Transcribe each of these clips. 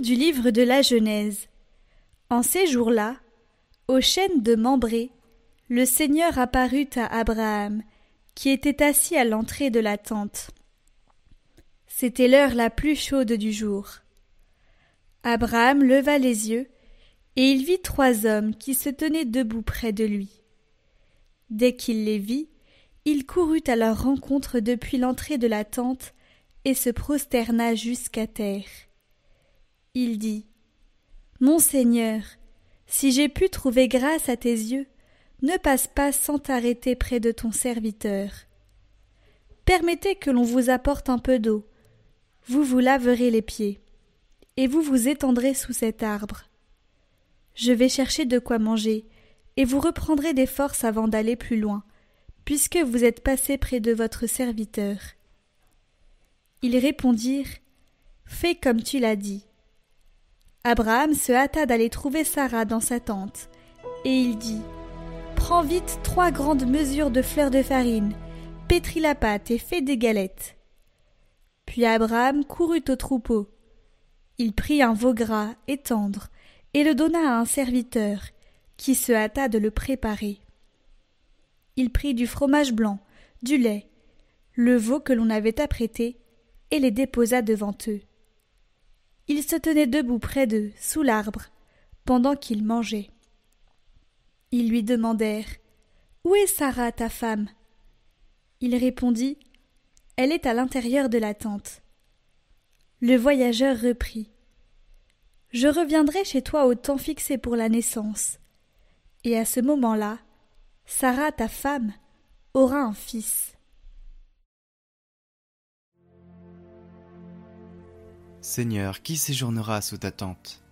du livre de la Genèse. En ces jours-là, au chêne de Mambré, le Seigneur apparut à Abraham, qui était assis à l'entrée de la tente. C'était l'heure la plus chaude du jour. Abraham leva les yeux, et il vit trois hommes qui se tenaient debout près de lui. Dès qu'il les vit, il courut à leur rencontre depuis l'entrée de la tente et se prosterna jusqu'à terre. Il dit Mon Seigneur, si j'ai pu trouver grâce à tes yeux, ne passe pas sans t'arrêter près de ton serviteur. Permettez que l'on vous apporte un peu d'eau. Vous vous laverez les pieds, et vous vous étendrez sous cet arbre. Je vais chercher de quoi manger, et vous reprendrez des forces avant d'aller plus loin, puisque vous êtes passé près de votre serviteur. Ils répondirent Fais comme tu l'as dit. Abraham se hâta d'aller trouver Sarah dans sa tente, et il dit Prends vite trois grandes mesures de fleurs de farine, pétris la pâte et fais des galettes. Puis Abraham courut au troupeau. Il prit un veau gras et tendre, et le donna à un serviteur, qui se hâta de le préparer. Il prit du fromage blanc, du lait, le veau que l'on avait apprêté, et les déposa devant eux. Ils se tenaient debout près d'eux, sous l'arbre, pendant qu'ils mangeaient. Ils lui demandèrent Où est Sarah, ta femme? Il répondit Elle est à l'intérieur de la tente. Le voyageur reprit Je reviendrai chez toi au temps fixé pour la naissance. Et à ce moment-là, Sarah, ta femme, aura un fils. Seigneur, qui séjournera sous ta tente?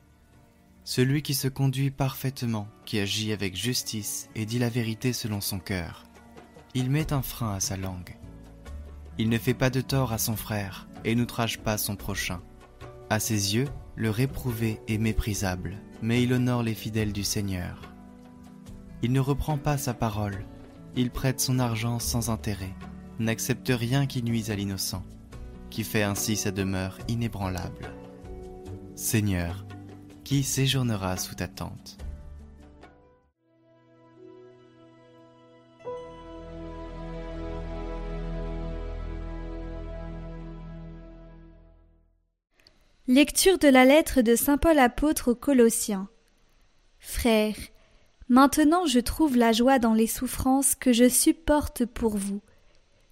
Celui qui se conduit parfaitement, qui agit avec justice et dit la vérité selon son cœur. Il met un frein à sa langue. Il ne fait pas de tort à son frère et n'outrage pas son prochain. À ses yeux, le réprouvé est méprisable, mais il honore les fidèles du Seigneur. Il ne reprend pas sa parole, il prête son argent sans intérêt, n'accepte rien qui nuise à l'innocent qui fait ainsi sa demeure inébranlable. Seigneur, qui séjournera sous ta tente Lecture de la lettre de Saint Paul apôtre aux Colossiens. Frères, maintenant je trouve la joie dans les souffrances que je supporte pour vous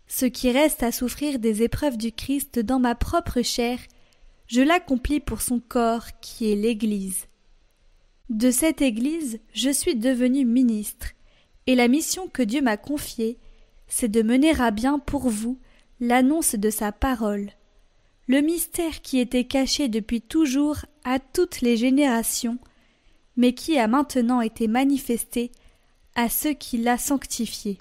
ce qui reste à souffrir des épreuves du Christ dans ma propre chair, je l'accomplis pour son corps qui est l'Église. De cette Église, je suis devenu ministre, et la mission que Dieu m'a confiée, c'est de mener à bien pour vous l'annonce de sa parole, le mystère qui était caché depuis toujours à toutes les générations, mais qui a maintenant été manifesté à ceux qui l'a sanctifié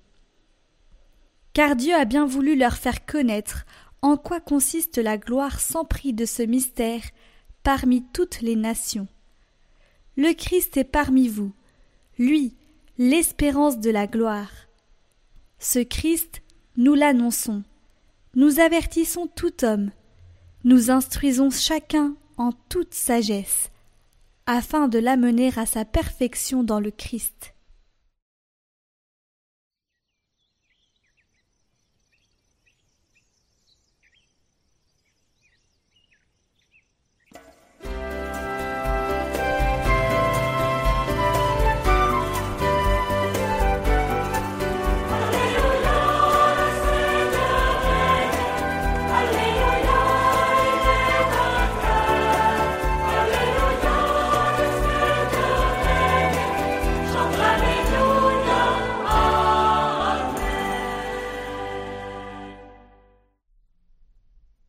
car Dieu a bien voulu leur faire connaître en quoi consiste la gloire sans prix de ce mystère parmi toutes les nations. Le Christ est parmi vous, lui, l'espérance de la gloire. Ce Christ, nous l'annonçons, nous avertissons tout homme, nous instruisons chacun en toute sagesse, afin de l'amener à sa perfection dans le Christ.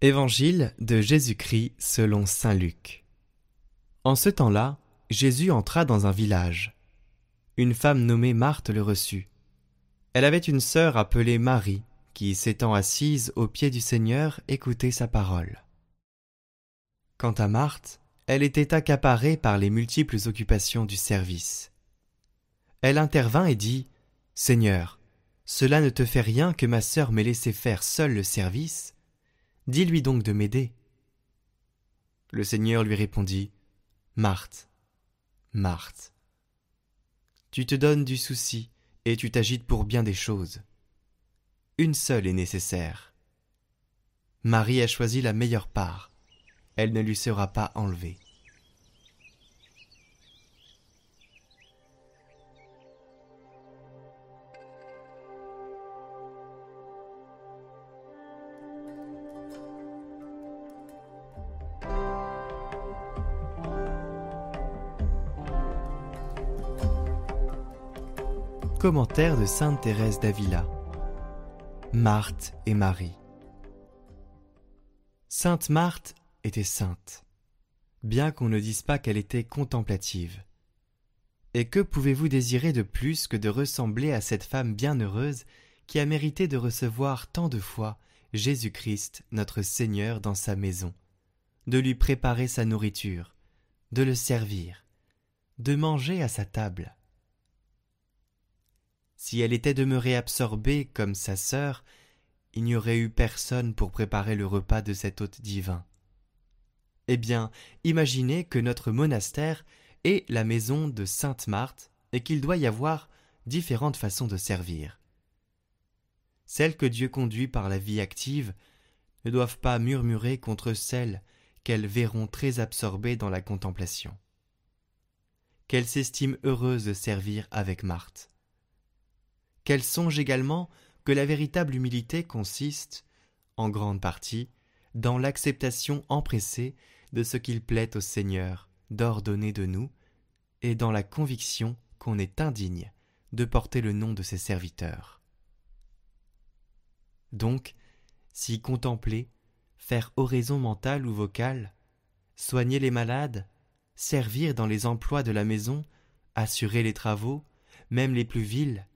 Évangile de Jésus-Christ selon Saint Luc. En ce temps-là, Jésus entra dans un village. Une femme nommée Marthe le reçut. Elle avait une sœur appelée Marie, qui, s'étant assise aux pieds du Seigneur, écoutait sa parole. Quant à Marthe, elle était accaparée par les multiples occupations du service. Elle intervint et dit Seigneur, cela ne te fait rien que ma sœur m'ait laissé faire seule le service Dis-lui donc de m'aider. Le Seigneur lui répondit Marthe, Marthe, tu te donnes du souci et tu t'agites pour bien des choses. Une seule est nécessaire. Marie a choisi la meilleure part, elle ne lui sera pas enlevée. Commentaire de Sainte Thérèse d'Avila. Marthe et Marie. Sainte Marthe était sainte, bien qu'on ne dise pas qu'elle était contemplative. Et que pouvez-vous désirer de plus que de ressembler à cette femme bienheureuse qui a mérité de recevoir tant de fois Jésus-Christ notre Seigneur dans sa maison, de lui préparer sa nourriture, de le servir, de manger à sa table si elle était demeurée absorbée comme sa sœur, il n'y aurait eu personne pour préparer le repas de cet hôte divin. Eh bien, imaginez que notre monastère est la maison de Sainte Marthe et qu'il doit y avoir différentes façons de servir. Celles que Dieu conduit par la vie active ne doivent pas murmurer contre celles qu'elles verront très absorbées dans la contemplation. Qu'elles s'estiment heureuses de servir avec Marthe qu'elle songe également que la véritable humilité consiste, en grande partie, dans l'acceptation empressée de ce qu'il plaît au Seigneur d'ordonner de nous, et dans la conviction qu'on est indigne de porter le nom de ses serviteurs. Donc, si contempler, faire oraison mentale ou vocale, soigner les malades, servir dans les emplois de la maison, assurer les travaux, même les plus vils,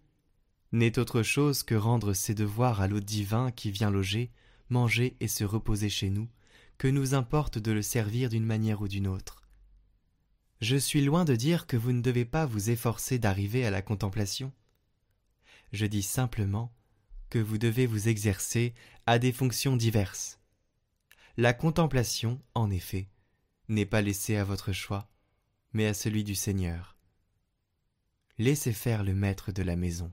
n'est autre chose que rendre ses devoirs à l'hôte divin qui vient loger, manger et se reposer chez nous, que nous importe de le servir d'une manière ou d'une autre. Je suis loin de dire que vous ne devez pas vous efforcer d'arriver à la contemplation. Je dis simplement que vous devez vous exercer à des fonctions diverses. La contemplation, en effet, n'est pas laissée à votre choix, mais à celui du Seigneur. Laissez faire le maître de la maison.